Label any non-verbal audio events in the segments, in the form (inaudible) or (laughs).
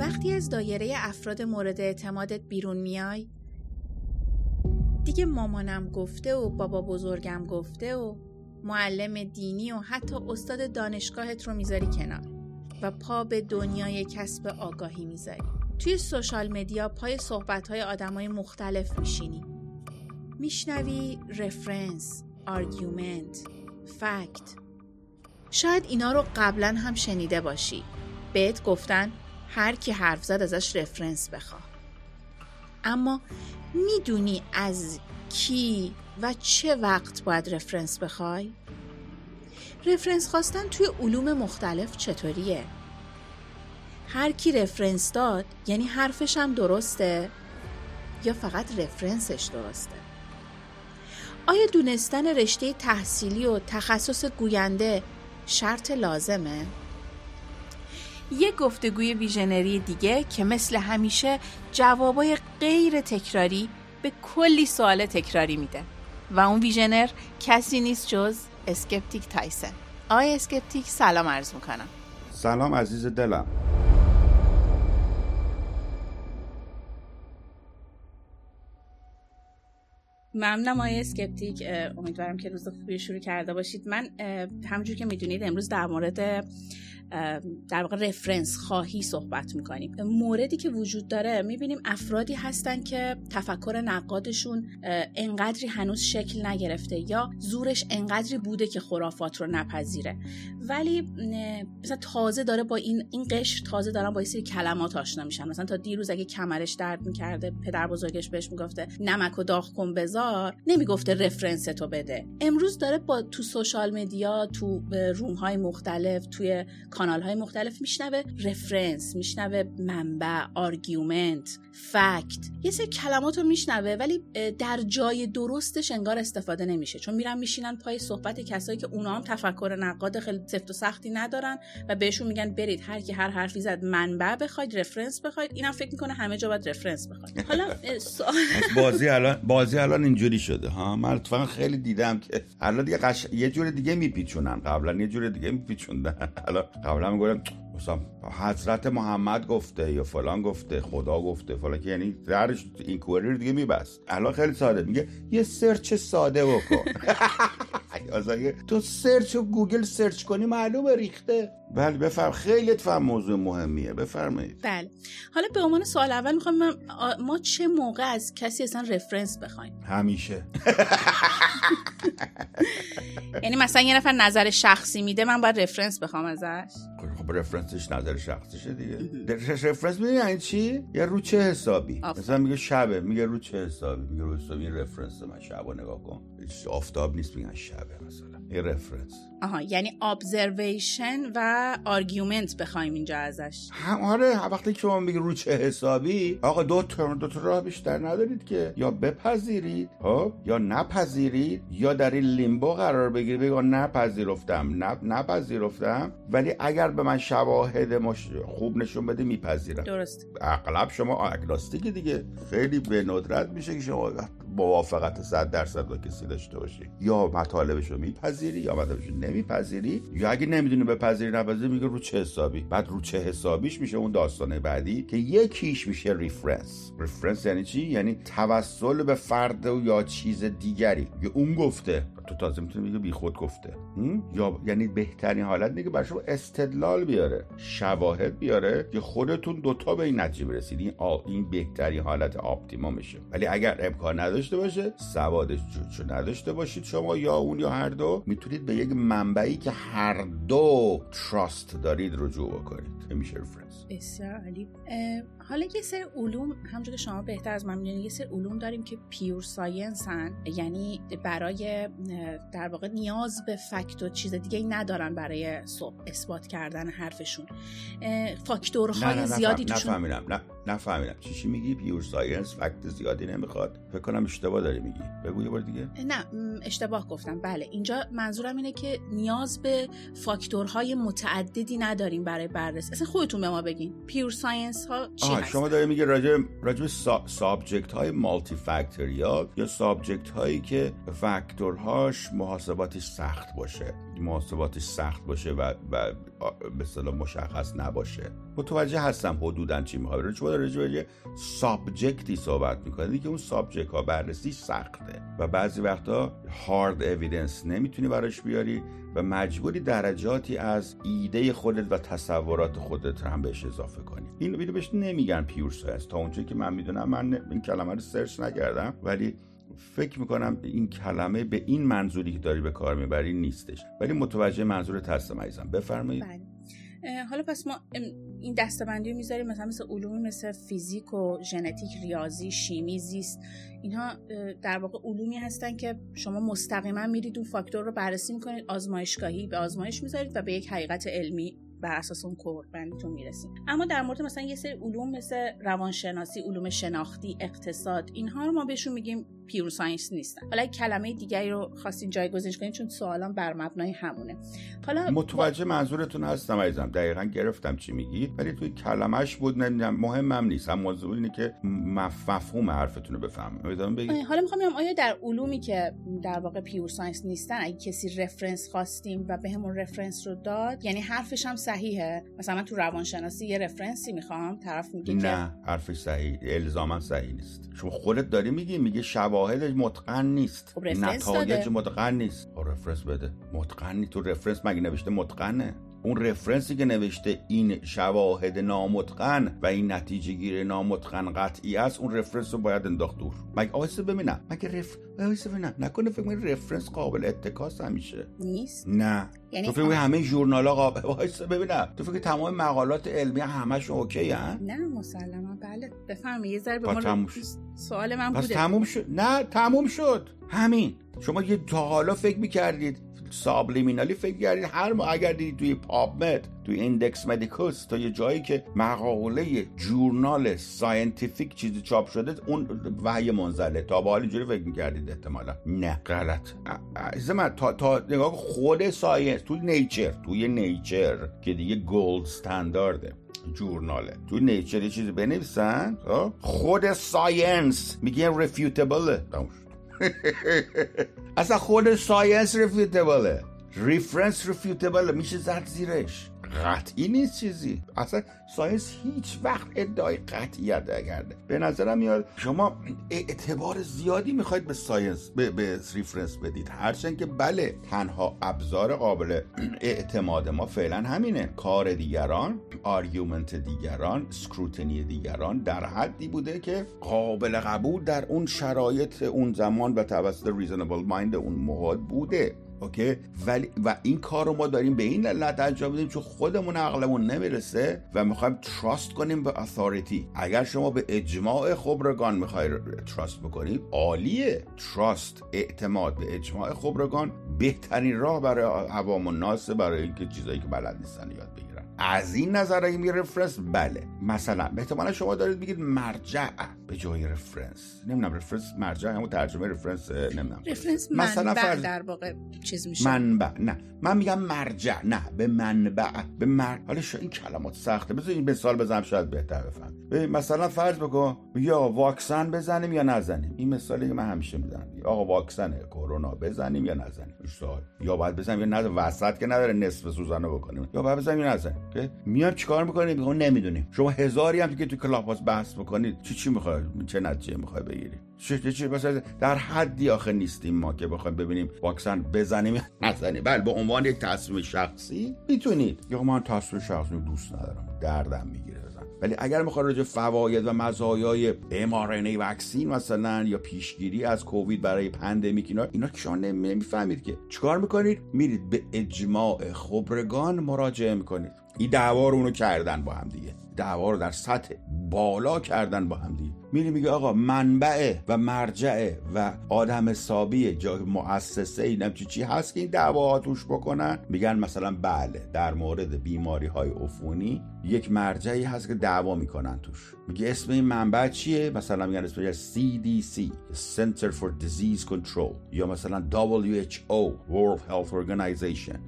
وقتی از دایره افراد مورد اعتمادت بیرون میای؟ دیگه مامانم گفته و بابا بزرگم گفته و معلم دینی و حتی استاد دانشگاهت رو می‌ذاری کنار و پا به دنیای کسب آگاهی می‌ذاری. توی social media پای صحبت های آدم های مختلف میشینی. میشنوی reference، argument، fact شاید اینا رو قبلا هم شنیده باشی. بهت گفتن هر کی حرف زد ازش رفرنس بخوا اما می‌دونی از کی و چه وقت باید رفرنس بخوای؟ رفرنس خواستن توی علوم مختلف چطوریه؟ هر کی رفرنس داد یعنی حرفش هم درسته یا فقط رفرنسش درسته؟ آیا دونستن رشته تحصیلی و تخصص گوینده شرط لازمه؟ یه گفتگوی ویژنری دیگه که مثل همیشه جوابای غیر تکراری به کلی سوال تکراری میده. و اون ویژنر کسی نیست جز اسکپتیک تایسن. آقای اسکپتیک سلام عرض می‌کنم. سلام عزیز دلم. ممنونم آقای اسکپتیک. امیدوارم که روز خوبی شروع کرده باشید. من همونجور که می‌دونید امروز در مورد در واقع reference خواهی صحبت می‌کنیم. موردی که وجود داره می‌بینیم افرادی هستن که تفکر نقادشون انقدری هنوز شکل نگرفته یا زورش انقدری بوده که خرافات رو نپذیره. ولی مثلا تازه داره با این این قشر تازه دارن با این سری کلمات آشنا میشن. مثلا تا دیروز اگه کمرش درد می‌کرده پدر بزرگش بهش می‌گفته نمک و داغ کن بذار نمی‌گفته reference تو بده. امروز داره با تو social media تو room های مختلف توی کانال های مختلف میشنوه reference میشنوه منبع argument fact. یه سری کلمات رو میشنوه ولی در جای درستش انگار استفاده نمیشه. چون میرن میشینن پای صحبت کسایی که اونا هم تفکر نقاد خیلی سفت و سختی ندارن و بهشون میگن برید. هر کی هر حرفی زد منبع بخواید reference بخواید. اینم فکر می‌کنه همه جا باید reference بخواید. حالا بازی الان بازی الان اینجوری شده ها؟ من اتفاقا خیلی دیدم که الان دیگه قش... یه جور دیگه میپیچونن. قبلا یه جور دیگه میپیچوندن. (laughs) الان قبلا می‌گفتم مثلا حضرت محمد گفته یا فلان گفته خدا گفته فلان که یعنی درش این رو دیگه میبست. الان خیلی ساده میگه یه search ساده بکن. (laughs) تو search و Google search کنی معلومه ریخته. بله بفرم. خیلی اتفاقا موضوع مهمیه. بفرمایید. بله. حالا به عنوان سوال اول می‌خوام ما چه موقع از کسی اصلا reference بخوایم؟ همیشه. (laughs) یعنی مثلا یه نفر نظر شخصی میده من باید reference بخوام ازش؟ خب reference ش نظر شخصیشه دیگه. reference می‌دونی یعنی چی؟ یا رو چه حسابی؟ مثلا میگه شبه میگه رو چه حسابی؟ میگه رو حسابی reference من. شبو نگاه کن. آفتاب نیست میگن شبه مثلا. یه reference آها یعنی observation و argument بخوایم اینجا ازش. هم آره وقتی که شما میگی رو چه حسابی آقا دو تا دو تا راه بیشتر ندارید که. یا بپذیرید ها یا نپذیرید یا در این limbo قرار بگیرید بگید نپذیرفتم نه نپذیرفتم. ولی اگر به من شواهد مش... خوب نشون بده میپذیرم. درست. اغلب شما agnostic دیگه. خیلی به ندرت میشه که شما موافقت 100 درصد با کسی داشته باشی. یا مطالبش رو میپذیری یا مطالبش رو نمیپذیری. یا اگه نمی‌دونی بپذیری نپذیری میگه رو چه حسابی؟ بعد رو چه حسابیش میشه اون داستانه بعدی که یکیش میشه reference reference یعنی چی؟ یعنی توسل به فرد یا چیز دیگری. یا اون گفته. تو تازه می‌تونی بگی بی خود گفته. یا یعنی بهترین حالت میگه برای شما استدلال بیاره شواهد بیاره که خودتون دوتا به این نتیجه برسید این بهترین حالت optimum شه ولی اگر امکان نداشته باشه سوادش چون نداشته باشید شما یا اون یا هر دو می‌تونید به یک منبعی که هر دو trust دارید رجوع بکنید. میشه reference بسیار عالی. حالا یه سری علوم همونجور که شما بهتر از من می‌دونید یه سری علوم داریم که pure science هن یعنی برای در واقع نیاز به fact و چیز دیگه ای ندارن برای اثبات کردن حرفشون. فاکتورهای نه نه زیادی توشون نفهمیدم نه نفهمیدم. چی میگی؟ pure science fact زیادی نمی‌خواد؟ فکر کنم اشتباه داری میگی. بگو یه بار دیگه. نه اشتباه گفتم. بله اینجا منظورم اینه که نیاز به فاکتورهای متعددی نداریم برای بررسی. اصلا خودتون به ما بگین. pure science ها چی هست؟ شما داری میگه راجع راجع subject های multifactorial یا subject هایی که فاکتورها بعضیاش محاسباتش سخت باشه. محاسباتش سخت باشه و, و به اصطلاح مشخص نباشه. متوجه هستم حدودا چی می‌خواد راجع به راجع subject ی صحبت می‌کنه که اون subject ها بررسی سخته. و بعضی وقتا hard evidence نمی‌تونی براش بیاری و مجبوری درجاتی از ایده خودت و تصورات خودت هم بهش اضافه کنی. این بهش نمیگن pure science تا اونجایی که من می‌دونم من این کلمه رو search نکردم. ولی فکر می‌کنم این کلمه به این منظوری که داری به کار می‌بری نیستش. ولی متوجه منظور هستم عزیزم بفرمایید. بله. حالا پس ما این دسته‌بندی رو می‌ذاریم مثلا مثل علومی مثل فیزیک و ژنتیک ریاضی شیمی زیست. اینها در واقع علومی هستن که شما مستقیما میرید اون فاکتور رو بررسی می‌کنید آزمایشگاهی به آزمایش می‌ذارید و به یک حقیقت علمی بر اساس اون بندیتون می‌رسیم اما در مورد مثلا یه سری علوم مثل روانشناسی علوم شناختی اقتصاد اینها رو ما بهشون میگیم pure science نیستن. حالا کلمه دیگری رو خواستین جایگزینش کنین چون سوالان بر مبنای همونه. حالا متوجه منظورتون هستم عزیزم. دقیقا گرفتم چی میگید ولی توی کلمش بود نمی‌دونم مهمم نیست. هم موضوع اینه که مفهوم حرفتون رو بفهمم حالا می‌خوام آیا در علومی که در واقع pure science نیستن اگه کسی reference خواستیم و بهمون یه reference رو داد یعنی حرفش هم صحیحه؟ مثلا من تو روانشناسی یه reference ی می‌خوام طرف میگه نه حرفش صحیح الزاما صحیح نیست. شما خودت داری میگی میگه شواهد متقن نیست. خب نتایج متقن نیست. خب reference بده. متقن نیست تو reference مگه نوشته متقنه؟ اون reference ی که نوشته این شواهد نامتقن و این نتیجه گیری نامتقن قطعی است اون reference رو باید انداخت دور. مگه وایسا ببینم؟ مگه رف وایسا ببینم؟ نکنه فکر reference قابل اتکاس همیشه نیست. نه. یعنی تو فکر همه ژورنال ها قابل وایسا ببینم. تو فکر تمام مقالات علمی همشون OK هن نه مسلما. بله. بفرمایید. یه ذره به ما سوال من بوده. تموم شد. نه تموم شد. همین. شما یه تا حالا فکر می‌کردید subliminally فکر کردید هر ما اگر دیدید توی PubMed توی Index Medicus تا یه جایی که مقاله journal scientific چیزی چاپ شده اون وحی منزله. تا به حال اینجوری فکر می‌کردید احتمالا. نه غلط. از من تا, تا نگاه خود science توی Nature توی Nature که دیگه gold standard ه journal ه. توی Nature یه چیزی بنویسن خب؟ خود science میگه refutable ه (laughs) اصلا خود science refutable ه. reference refutable ه. میشه زد زیرش. قطعی نیست چیزی. اصلا science هیچ وقت ادعای قطعیت نکرده. به نظرم میاد شما اعتبار زیادی می‌خواید به science به, به reference بدید. هرچند که بله تنها ابزار قابل اعتماد ما فعلا همینه. کار دیگران argument دیگران scrutiny دیگران در حدی بوده که قابل قبول در اون شرایط اون زمان و توسط reasonable mind اون موقع بوده. OK؟ ولی و این کار رو ما داریم به این علت انجام میدیم چون خودمون عقلمون نمی‌رسه و می‌خوایم trust کنیم به authority اگر شما به اجماع خبرگان می‌خوای trust بکنید عالیه. trust اعتماد به اجماع خبرگان بهترین راه برای عوام و ناس برای اینکه چیزایی که بلد نیستن یاد بگیرن. از این نظر اگه می بله. مثلا احتمالا شما دارید بگید مرجع. به جای reference نمی‌دونم reference مرجع همون ترجمه reference نمی‌دونم. رفرنس مثلا فرض در واقع چیز میشه. منبع. نه. من میگم مرجع. نه به منبع. به مر حالا این کلمات سخته. بذار این مثال بزنم شاید بهتر بفهم. مثلا فرض بکن یا واکسن بزنیم یا نزنیم. این مثالی که من همیشه می‌زنم آقا واکسن کرونا بزنیم یا نزنیم؟ سوال. یا باید بزنیم یا نزنیم؟ وسط که نداره نصف سوزانه بکنیم. یا باید بزنیم یا نزنیم؟ که میام چیکار می‌کنیم؟ میگم نمی‌دونیم. شما هزاری هم که تو کلاپ بحث بکنید. چی چی می‌خوای چه نتیجه می‌خوای بگیری؟ چه چی مثلا در حدی آخه نیستیم ما که بخوایم ببینیم واکسن بزنیم یا نزنیم. بله به عنوان یک تصمیم شخصی می‌تونید. یا من تصمیم شخصی دوست ندارم. دردم می‌گیره ولی اگر می‌خواد راجع فواید و مزایای mRNA وکسین مثلا یا پیشگیری از کووید برای پندمیک اینا اینا شما نمی‌فهمید که چیکار می‌کنید؟ میرید به اجماع خبرگان مراجعه می‌کنید. این دعوا رو کردن با هم دیگه. دعوا رو در سطح بالا کردن با هم دیگه. میری میگه آقا منبع و مرجع و آدم حسابی جای مؤسسه ای چی چی هست که این دعوا توش بکنن؟ میگن مثلا بله در مورد بیماری های عفونی یک مرجعی هست که دعوا می‌کنن توش. میگه اسم این منبع چیه؟ مثلا میگن اسمش CDC Center for Disease Control یا مثلا WHO World Health Organization.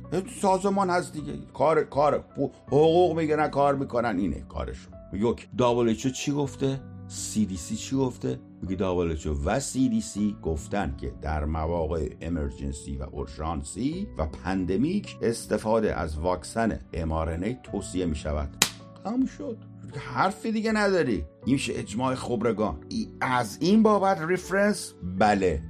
سازمان هست دیگه. کار کار حقوق می‌گیرن کار می‌کنن اینه کارشون یک WHO چی گفته؟ CDC چی گفته؟ میگه WHO و CDC گفتن که در مواقع emergency و اورژانسی و pandemic استفاده از واکسن mRNA توصیه می شود تموم شد. حرفی دیگه نداری. این میشه اجماع خبرگان. از این بابت reference بله.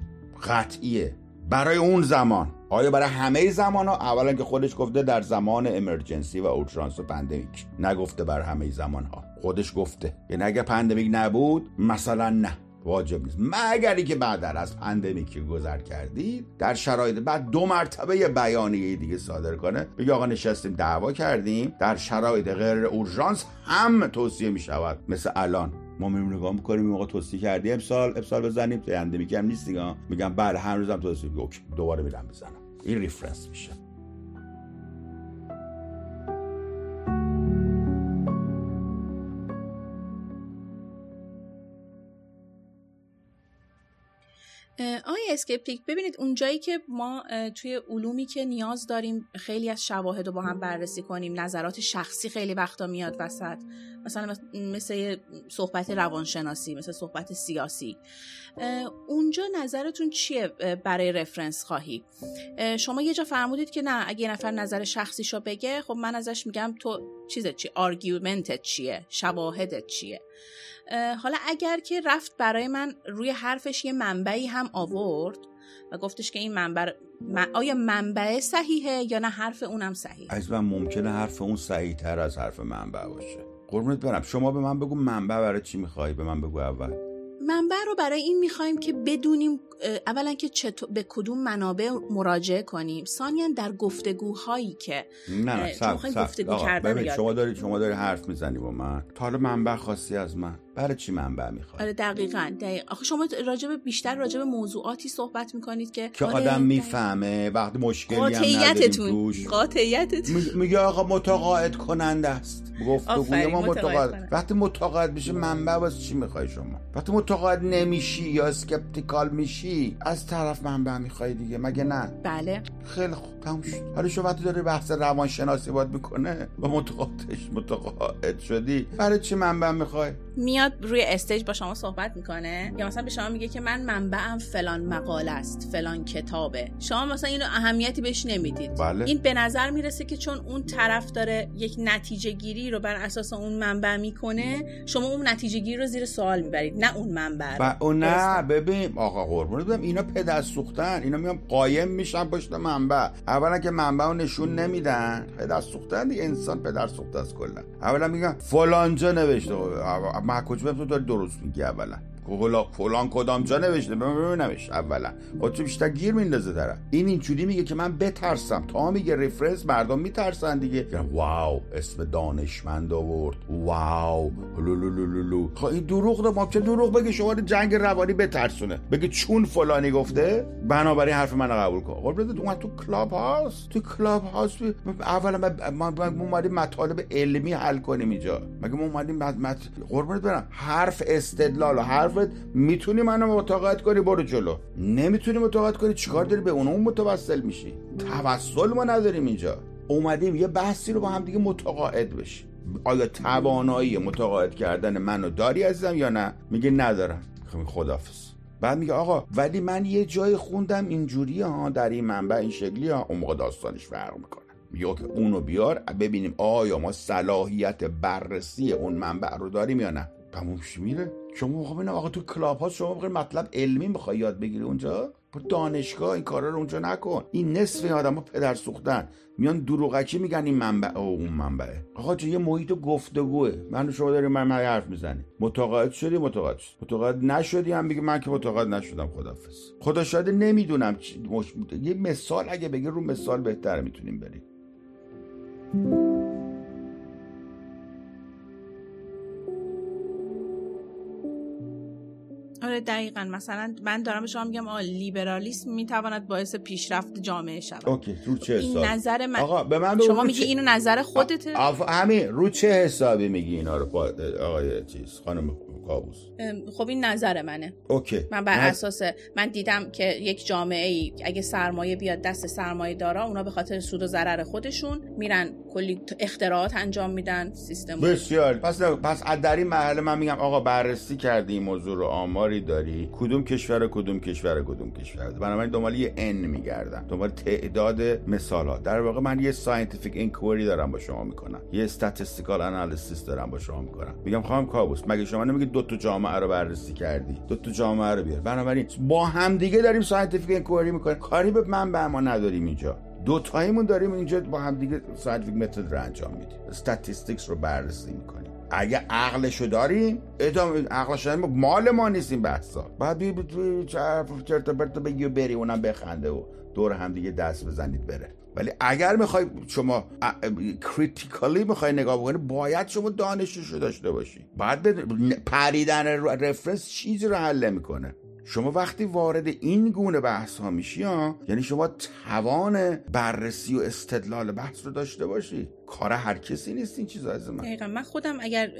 قطعیه. برای اون زمان. آیا برای همه زمان ها اولا که خودش گفته در زمان emergency و اورژانس و pandemic نگفته بر همه زمان ها خودش گفته. یعنی اگه pandemic نبود مثلا نه. واجب نیست. مگر که بعد از pandemic گذر کردید در شرایط بعد دو مرتبه یه بیانیه دیگه صادر کنه. بگه آقا نشستیم دعوا کردیم. در شرایط غیر اورژانس هم توصیه می شود مثل الان. ما میریم نگاه می‌کنیم موقع توصیه کردی امسال؟ امسال بزنیم. تو pandemic هم نیست دیگه میگم بله هر روزم توصیه. okay. دوباره میرم بزنم. این reference آقای Skeptic ببینید اونجایی که ما توی علومی که نیاز داریم خیلی از شواهد رو با هم بررسی کنیم نظرات شخصی خیلی وقتا میاد وسط. مثلا مثل صحبت روانشناسی مثل صحبت سیاسی. اونجا نظرتون چیه؟ برای reference خواهی. شما یه جا فرمودید که نه اگه نفر نظر شخصیشو بگه خب من ازش میگم تو چیزت چی argument ت چیه؟ شواهدت چیه؟ حالا اگر که رفت برای من روی حرفش یه منبعی هم آورد و گفتش که این منبع آیا منبع صحیحه یا نه حرف اونم صحیح از من ممکنه حرف اون صحیح تر از حرف منبع باشه. قربونت برم. شما به من بگو منبع برای چی می‌خوای؟ به من بگو اول. منبع رو برای این می‌خوایم که بدونیم اولا که چطور به کدوم منابع مراجعه کنیم؟ ثانیا در گفتگوهایی که نه نه سب گفتگو کردن شما داری شما داری حرف می‌زنی با من. تا حالا منبع خاصی از من. برای چی منبع می‌خوای؟ آره دقیقاً. دقیق. آخه شما راجب بیشتر راجب موضوعاتی صحبت می‌کنید که که آره آدم می‌فهمه وقتی مشکلی هم قاطعیتتون. میگه آقا متقاعد کننده است. گفتگوی ما متقاعد وقتی متقاعد میشه منبع واسه چی می‌خوای شما؟ وقتی متقاعد نمیشی یا اسکپتیکال میشی از طرف منبع می‌خوای دیگه مگه نه؟ بله. خیلی خوب تموم شد. حالا شما وقتی داری بحث روانشناسی باید می‌کنه؟ و متقاعدش متقاعد شدی؟ برای چی منبع می‌خوای؟ میاد روی استیج با شما صحبت می‌کنه یا مثلا به شما میگه که من منبعم فلان مقاله است فلان کتابه. شما مثلا اینو اهمیتی بهش نمی‌دید. بله. این به نظر می‌رسه که چون اون طرف داره یک نتیجه گیری رو بر اساس اون منبع می‌کنه شما اون نتیجه گیری رو زیر سوال می‌برید نه اون منبع و اون نه ببین آقا قربونت بدم اینا پدر سوختن اینا میان قایم میشن پشت منبع. اولا که منبع رو نشون نمیدن پدر سوختن دیگه انسان پدر سوخته است کلا. اولا میگن فلانجا نوشته کجا تو داری درست میگی اولا. فلان کدام جا نوشته؟ ببینمش اولا. خودشو بیشتر گیر میندازه طرف. این اینجوری میگه که من بترسم. تا میگه رفرنس مردم میترسن دیگه. واو اسم دانشمند آورد. واو. لولولولو خب این دروغ ده چه دروغ بگه؟ شما جنگ روانی بترسونه. بگه چون فلانی گفته بنابراین حرف من قبول کن. خب بده تو کلاب هاست تو کلاب هاست اولا ما اومدیم مطالب علمی حل کنیم اینجا. مگه ما اومدیم قربونت برم. حرف استدلال و حرف حرفت می‌تونی منو متقاعد کنی برو جلو. نمی‌تونی متقاعد کنی چیکار داری؟ به اون متوسل میشی. توسل ما نداریم اینجا. اومدیم یه بحثی رو با هم دیگه متقاعد بشی آیا توانایی متقاعد کردن منو داری عزیزم یا نه؟ میگه ندارم. خب خدافظ بعد میگه آقا ولی من یه جای خوندم اینجوری ها در این منبع این شکلی ها اون موقع داستانش فرق می‌کنه. یا که اونو بیار ببینیم آیا ما صلاحیت بررسی اون منبع رو داریم یا نه. تموم میره. شما خب آقا تو کلاب ها شما بخیر مطلب علمی می‌خوای یاد بگیری اونجا؟ با دانشگاه این کارا رو اونجا نکن. این نصف آدم ها پدر سوختن. میان دروغکی میگن این منبع. او اون منبعه آقا چه یه محیط گفتگوه من شما داریم من, من حرف می‌زنی متقاعد شدی؟ متقاعد شد متقاعد نشدی؟ هم میگه من که متقاعد نشدم خدافظ خدا شاید نمی‌دونم مش... یه مثال اگه بگه رو مثال بهتر می‌تونیم بریم. آره دقیقا. مثلا من دارم به شما میگم آ لیبرالیسم می‌تواند باعث پیشرفت جامعه شود. اوکی رو چه حسابی؟ این نظر من آقا به من شما میگی اینو نظر خودته؟ همین رو چه حسابی میگی اینا رو آقای چیز خانم کابوس. خب این نظر منه. okay. من بر اساس من دیدم که یک جامعه ای اگه سرمایه بیاد دست سرمایه دارا اونا به خاطر سود و ضرر خودشون میرن کلی اختراعات انجام میدن سیستم بسیار. پس پس در این مرحله من میگم آقا بررسی کردی این موضوع رو آماری داری. کدوم کشور کدوم کشور کدوم کشور. بنابراین دنبال یه n میگردم. دنبال تعداد مثال ها در واقع من یه scientific inquiry دارم با شما می‌کنم. یه statistical analysis دارم با شما می‌کنم. میگم خواهم کابوس. مگه شما نمیگی دو تا جامعه رو بررسی کردی. دو تا جامعه رو بیار. بنابراین با هم دیگه داریم scientific inquiry می‌کنیم. کاری به من به ما نداریم اینجا. دو تایمون داریم اینجا با هم دیگه scientific method رو انجام میدیم. statistics رو بررسی می‌کنیم. اگه عقلشو داریم ادامه عقلش داریم مال ما نیستیم بحثا. بعد بی چرت پرت بگی و بری اونم بخنده و دور هم دیگه دست بزنید بره. ولی اگر می‌خوای شما critically می‌خوای نگاه بکنی باید شما دانششو داشته باشی. بعد پریدن reference چیزی رو حل می‌کنه شما وقتی وارد این گونه بحث ها میشی ها یعنی شما توان بررسی و استدلال بحث رو داشته باشی. کار هر کسی نیست این چیزا از من. دقیقا. من خودم اگر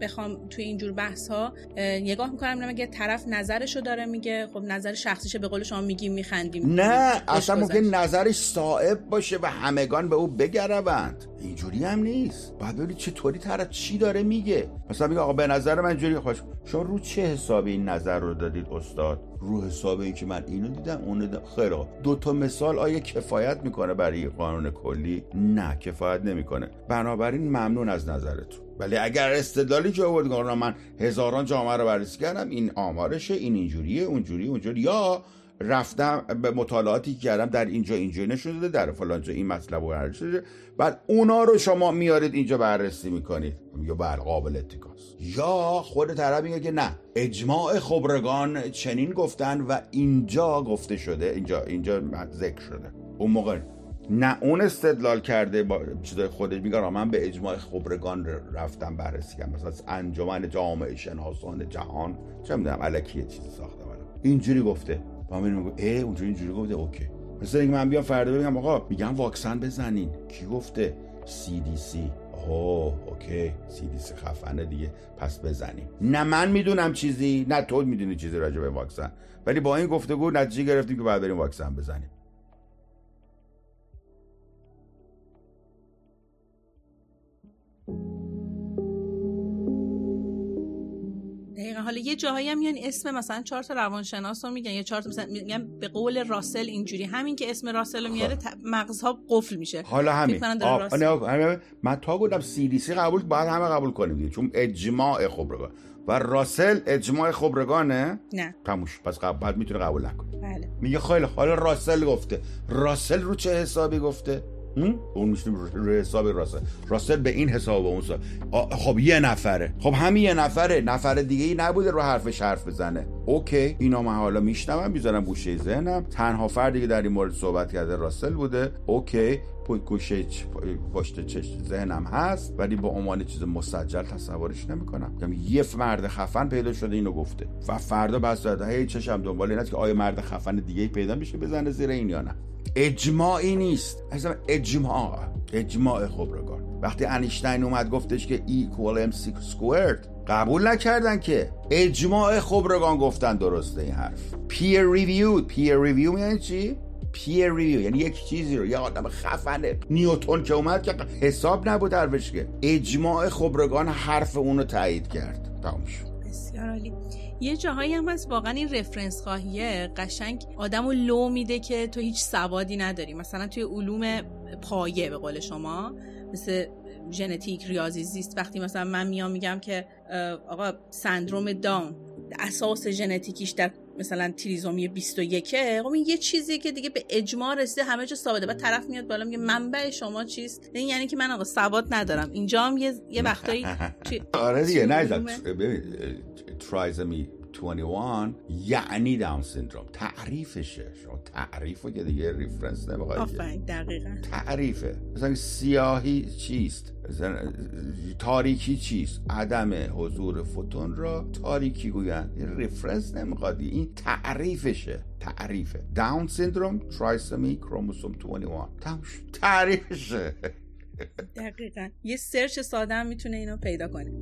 بخوام توی اینجور بحث ها نگاه می‌کنم اگه طرف نظرشو داره میگه خب نظر شخصیش به قول شما میگیم میخندیم. نه اصلا ممکن نظرش صائب باشه و همگان به او بگروند. اینجوری هم نیست. بعد ببینید چطوری طرف چی داره میگه. مثلا میگه آقا به نظر من اینجوری خوش شما رو چه حسابی این نظر رو دادید استاد؟ رو حساب این که من اینو دیدم اونو دیدم. خیلی دو تا مثال آیا کفایت می‌کنه برای قانون کلی؟ نه کفایت نمی‌کنه. بنابراین ممنون از نظرتون. ولی اگر استدلالی که آورد من هزاران جامعه رو بررسی کردم این آمارشه این اینجوریه اونجوری اونجوری. یا رفتم به مطالعاتی کردم در اینجا اینجا نشون داده در فلان جا این مطلب رو شده بعد اونا رو شما میارید اینجا بررسی می‌کنید. یا بر قابل اتکاس. یا خود طرف میگه که نه. اجماع خبرگان چنین گفتن و اینجا گفته شده اینجا اینجا ذکر شده. اون موقع نه اون استدلال کرده با چیزای خودش میگه من به اجماع خبرگان رفتم بررسی کردم. مثلا انجمن جامعه شناسان جهان چه می‌دونم الکی چیزی ساخته اینجوری گفته. با من میگه ای اونجوری اینجوری گفته okay. مثلا اینکه من بیام فردا بگم آقا میگم واکسن بزنین. کی گفته؟ CDC اوه okay. CDC خفنه دیگه. پس بزنیم. نه من می‌دونم چیزی نه تو می‌دونی چیزی راجع به واکسن. ولی با این گفتگو نتیجه گرفتیم که باید بریم واکسن بزنیم. حالا یه جاهایی هم میان اسم مثلا چهار تا روانشناس رو میگن یا چهار تا مثلا میگن به قول راسل اینجوری. همین که اسم راسل رو میاره خب. مغزها قفل میشه. حالا همین. من تا گفتم سی دی سی قبول باید همه قبول کنیم دیگه چون اجماع خبرگان. و راسل اجماع خبرگانه؟ نه. تموش. پس قبل بعد می‌تونه قبول نکنه. بله. میگه خیلی حالا راسل گفته. راسل رو چه حسابی گفته؟ اون میشه روی حساب راسل راسل به این حساب اون حساب. خب یه نفره. خب همین یه نفره. نفر دیگه ای نبوده رو حرفش حرف بزنه. okay. اینا من حالا میشنوم می‌ذارم گوشه ذهنم. تنها فردی که در این مورد صحبت کرده راسل بوده. okay. گوشه پشت چشم ذهنم هست ولی با عنوان چیز مسجل تصورش نمی‌کنم. یعنی یه مرد خفن پیدا شده اینو گفته. و فردا بس داده هی چشم دنبال این که آیا مرد خفن دیگه پیدا میشه بزنه زیر این یا نه. اجماعی نیست. اصلا اجماع اجماع خبرگان. وقتی انیشتین اومد گفتش که E equal MC squared قبول نکردن که اجماع خبرگان گفتن درسته این حرف. Peer reviewed. Peer review یعنی چی؟ Peer review یعنی یک چیزی رو یه آدم خفنه نیوتون که اومد که حساب نبود حرفش که. اجماع خبرگان حرف اونو تایید کرد. تمام شد. بسیار عالی. یه جاهایی هم هست واقعا این رفرنس خواهیه. قشنگ آدم رو لو میده که تو هیچ سوادی نداری. مثلا توی علوم پایه به قول شما مثل ژنتیک ریاضی زیست. وقتی مثلا من میام میگم که آقا سندروم داون اساس ژنتیکیش در مثلا تریزومی 21 خب این یه چیزی که دیگه به اجماع رسیده همه جا ثابته. بعد طرف میاد بالا میگه منبع شما چیست؟ این یعنی که من آقا سواد ندارم. اینجا هم یه یه وقتایی (laughs) آره دیگه نه trisomy 21 یعنی Down syndrome تعریفشه. شما تعریف که دیگه reference نمی‌خواید دقیقا. تعریفه. مثلا سیاهی چیست؟ تاریکی چیست؟ عدم حضور فوتون را تاریکی گویند. reference نمی‌خواد. این تعریفشه. تعریفه. Down syndrome trisomy کروموسوم 21 تعریفشه. دقیقا. یه search ساده هم می‌تونه اینو پیدا کنه.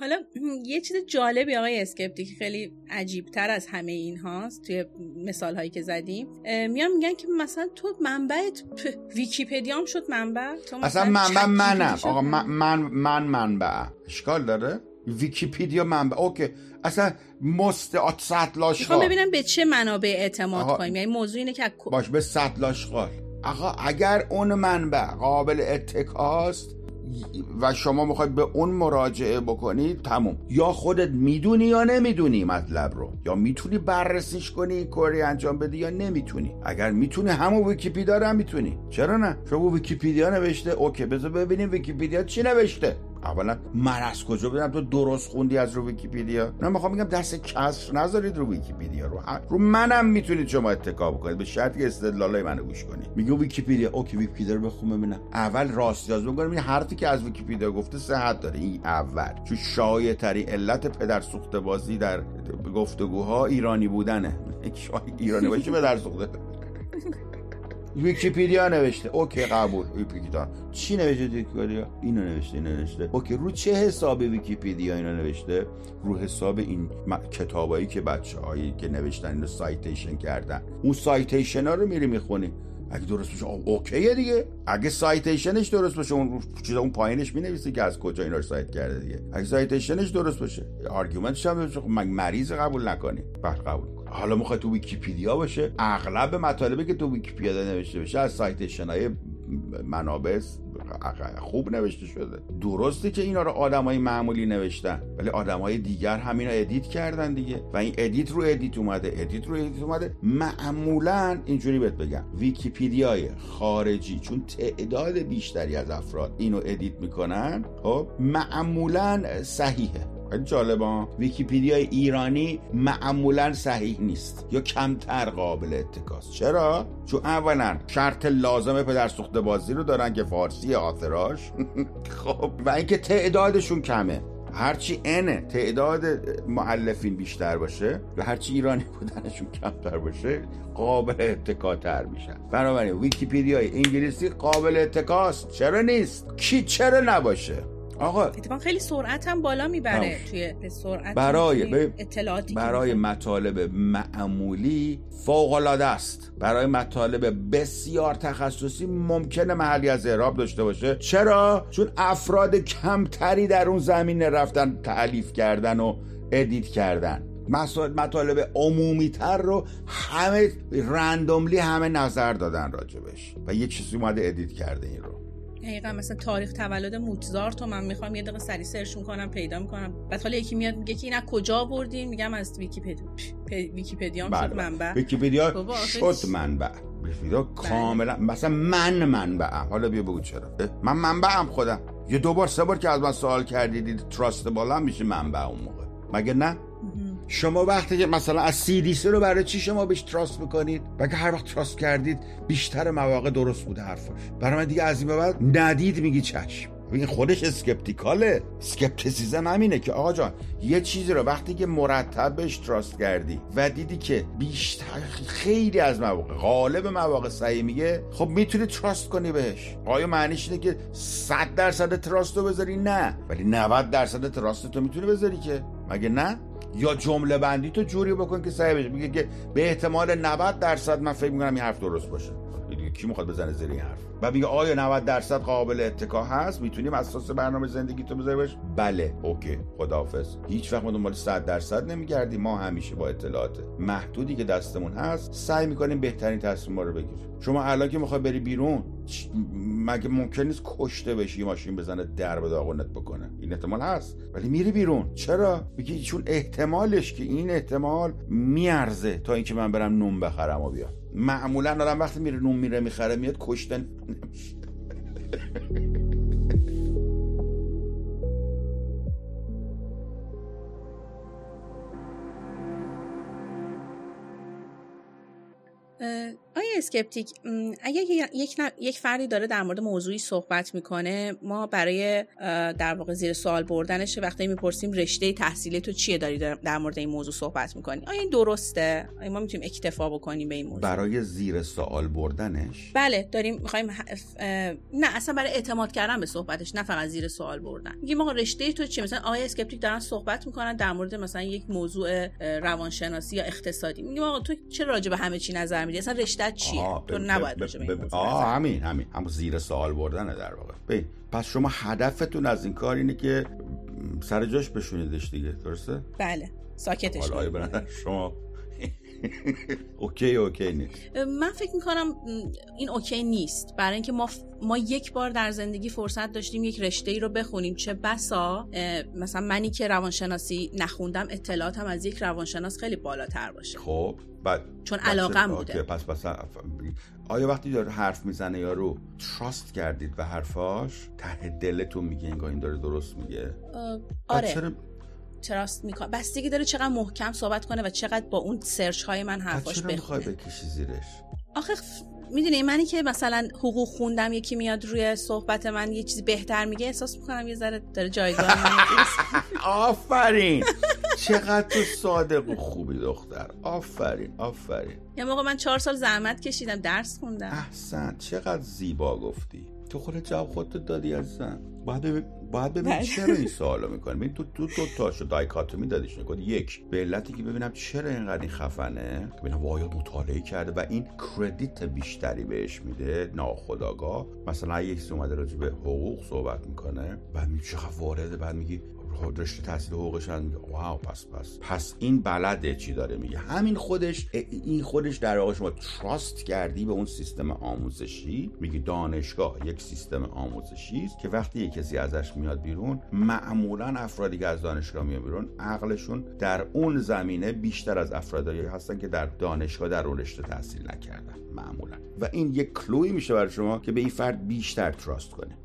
حالا (clears throat) یه چیز جالبی آقای Skeptic خیلی عجیب تر از همه این هاست توی مثال هایی که زدیم. میان میگن که مثلا تو منبعت ویکیپدیا هم شد منبع. تو اصلا منبع منم. آقا من من منبع. اشکال داره؟ ویکیپیدیا منبع. اوکی. اصلا استدلالش می‌خوام ببینم به چه منابع اعتماد کنیم. یعنی موضوع اینه که باشه استدلالش آقا اگر اون منبع قابل اتکاست و شما می‌خواید به اون مراجعه بکنید تموم. یا خودت می‌دونی یا نمی‌دونی مطلب رو؟ یا می‌تونی بررسیش کنی کاری انجام بدی یا نمی‌تونی؟ اگر می‌تونی همون ویکیپیدیا رو هم می‌تونی. چرا نه؟ شما ویکیپیدیا نوشته. اوکی بذار ببینیم ویکیپیدیا چی نوشته. اولا من از کجا بدونم؟ تو درست خوندی از رو ویکیپیدیا؟ نه می‌خوام میگم دست کسر نذارید رو ویکیپیدیا رو. رو منم می‌تونید شما اتکا بکنید. به شرطی که استدلالای منو گوش کنید. میگه ویکیپیدیا. اوکی ویکیپیدیا رو بخون ببینم. اول راستی‌آزمایی بکنم این حرفی که از ویکیپیدیا گفته صحت داره. این اول. چون شایع ترین علت پدر سوخته بازی در گفتگوها ایرانی بودنه. (laughs) ایرانی باشی پدر سوخته. (laughs) ویکیپیدیا نوشته. اوکی قبول. ویکیپیدیا. چی نوشته ویکیپیدیا؟ اینو نوشته اینو نوشته. اوکی رو چه حساب ویکیپیدیا اینو نوشته؟ رو حساب این کتابایی که بچه هایی که نوشتن اینو citation کردن. اون citation ها رو میری می‌خونی. اگه درست باشه اوکیه دیگه. اگه citation ش درست باشه اون چیز اون پایینش می نویسی که از کجا اینا رو cite کرده دیگه. اگه citation ش درست باشه argument ش هم خب مریضی قبول نکنی. بعد قبول. حالا می‌خوای تو ویکیپیدیا باشه اغلب مطالبی که تو ویکیپیدیا نوشته بشه از citation های منابع خوب نوشته شده. درسته که اینا رو آدمای معمولی نوشتن ولی آدمای دیگر همینا edit کردن دیگه. و این edit رو edit اومده edit رو edit اومده. معمولا اینجوری بهت بگم ویکیپیدیای خارجی چون تعداد بیشتری از افراد اینو edit می‌کنن خب معمولا صحیحه. خیلی جالبه. ویکیپیدیا ایرانی معمولا صحیح نیست یا کمتر قابل اتکاست. چرا؟ چون اولا شرط لازم پدر سوخته بازی رو دارن که فارسی author اش (laughs) خب و اینکه تعدادشون کمه. هرچی انه تعداد معلفین بیشتر باشه و هرچی ایرانی بودنشون کمتر باشه قابل اتکاتر میشن. بنابراین ویکیپیدیای انگلیسی قابل اتکاست. چرا نیست؟ کی چرا نباشه؟ آقا اتفاقا خیلی سرعت هم بالا می‌بره توی سرعت برای اطلاعاتی برای مطالب معمولی فوق العاده است. برای مطالب بسیار تخصصی ممکنه محلی از اعراب داشته باشه. چرا؟ چون افراد کمتری در اون زمینه رفتن تعلیف کردن و edit کردن. مطالب عمومی تر رو همه randomly همه نظر دادن راجبش. و یک چیزی اومده edit کرده این رو. دقیقا مثلا تاریخ تولد موتزارت من می‌خوام یه دقیقه سری search کنم پیدا می‌کنم. بعد حالا یکی میاد میگه که اینو از کجا آوردین میگم از ویکیپدیا ویکیپدیا شد بله. منبع. ویکیپدیا شد منبع. ویکیپدیا کاملا مثلا من منبعم. حالا بیا بگو چرا. من منبعم خودم. یه دو بار سه بار که از من سوال کردید trust بالا میشه منبع اون موقع. مگه نه؟ شما وقتی که مثلا از سی رو برای چی شما بهش trust می‌کنید؟ که هر وقت trust کردید بیشتر مواقع درست بوده حرفاش. برای من دیگه از این بعد ندید میگی چشم. این خودش skeptical ه. skepticism همینه که آقا جان یه چیزی رو وقتی که مرتب بهش trust کردی و دیدی که بیشتر خیلی از مواقع غالب مواقع صحیح میگه خب می‌تونی trust کنی بهش. آیا معنیش اینه که 100 درصد trust رو بذاری؟ نه. ولی 90 درصد trust تو می‌تونی بذاری که. مگه نه؟ یا جمله بندی تو جوری بکن که صحیح بشه. میگه که به احتمال 90 درصد من فکر می‌کنم این حرف درست باشه. کی می‌خواد بزنه زیر این حرف. و میگه آیا 90 درصد قابل اتکا هست؟ می‌تونیم اساس برنامه زندگی تو بذاری باش بله. اوکی. خداحافظ. هیچ وقت ما دنبال 100 درصد نمیگردیم. ما همیشه با اطلاعات محدودی که دستمون هست سعی می‌کنیم بهترین تصمیم رو بگیریم. شما الان که می‌خوای بری بیرون مگه ممکن نیست کشته بشی ماشین بزنه در به داغونت بکنه؟ این احتمال هست. ولی میری بیرون. چرا؟ میگی چون احتمالش که این احتمال میارزه تا اینکه من برم نون بخرم و بیام. معمولا آدم وقتی میره نون میره می‌خره میاد کشتن آیا اسکپتیک اگه یک, یک فردی داره در مورد موضوعی صحبت می‌کنه ما برای در واقع زیر سوال بردنش وقتی می‌پرسیم رشته تحصیلی تو چیه داری در مورد این موضوع صحبت می‌کنی؟ آیا این درسته؟ آیا ما می‌تونیم اکتفا بکنیم به این موضوع؟ برای زیر سوال بردنش؟ بله داریم می‌خوایم نه اصلا برای اعتماد کردن به صحبتش نه فقط زیر سوال بردن. میگیم آقا رشته تو چیه؟ مثلا آقای اسکپتیک دارن صحبت می‌کنن در مورد مثلا یک موضوع روانشناسی یا اقتصادی. میگیم آقا تو چه راجع به همه چی نظر میدی؟ اصلا رشته چیه؟ تو نباید آه همین همین. هم زیر سوال بردنه در واقع. ببین پس شما هدفتون از این کار اینه که سر جاش بشونیدش دیگه درسته؟ بله ساکتش حالا (laughs) شما (laughs) اوکی اوکی نیست. من فکر می‌کنم این اوکی نیست. برای اینکه ما ما یک بار در زندگی فرصت داشتیم یک رشته ای رو بخونیم. چه بسا؟ مثلا منی که روانشناسی نخوندم اطلاعاتم از یک روانشناس خیلی بالاتر باشه. خب. بعد چون علاقم بوده. پس پس آیا وقتی داره حرف می‌زنه یا رو trust کردید به حرفاش ته دلتون میگه انگار این داره درست میگه؟ آره. trust می‌کنه بستگی داره چقدر محکم صحبت کنه و چقدر با اون search های من حرفاش بخونه. بکشی زیرش؟ آخه می‌دونی منی که مثلا حقوق خوندم یکی میاد روی صحبت من یه چیزی بهتر میگه احساس می‌کنم یه ذره داره جایگاه من (laughs) آفرین! چقدر تو صادق و خوبی دختر. آفرین آفرین. یه موقع من چهار سال زحمت کشیدم درس خوندم. احسن چقدر زیبا گفتی. تو خود جواب خودت دادی عزیزم باید ببین باید ببین بله. چرا این (laughs) سوالو می‌کنی. تو تو تو تاشو دایکاتومی دادیش نکن. یک به علتی که ببینم چرا اینقدر این خفنه. ببینم وایا مطالعه کرده و این کردیت بیشتری بهش میده. ناخداگاه مثلا یکی اومده راجع به حقوق صحبت می‌کنه بعد میگه چقدر وارده بعد میگی رشته تحصیل حقوقش واو پس پس. پس این بلده چی داره میگه. همین خودش این خودش در واقع شما تراست کردی به اون سیستم آموزشی. میگه دانشگاه یک سیستم آموزشی است که وقتی یک کسی ازش میاد بیرون معمولا افرادی که از دانشگاه میاد بیرون عقلشون در اون زمینه بیشتر از افرادی هستن که در دانشگاه در اون رشته تحصیل نکردن معمولا. و این یک کلوی میشه برای شما که به این فرد بیشتر تراست کنه.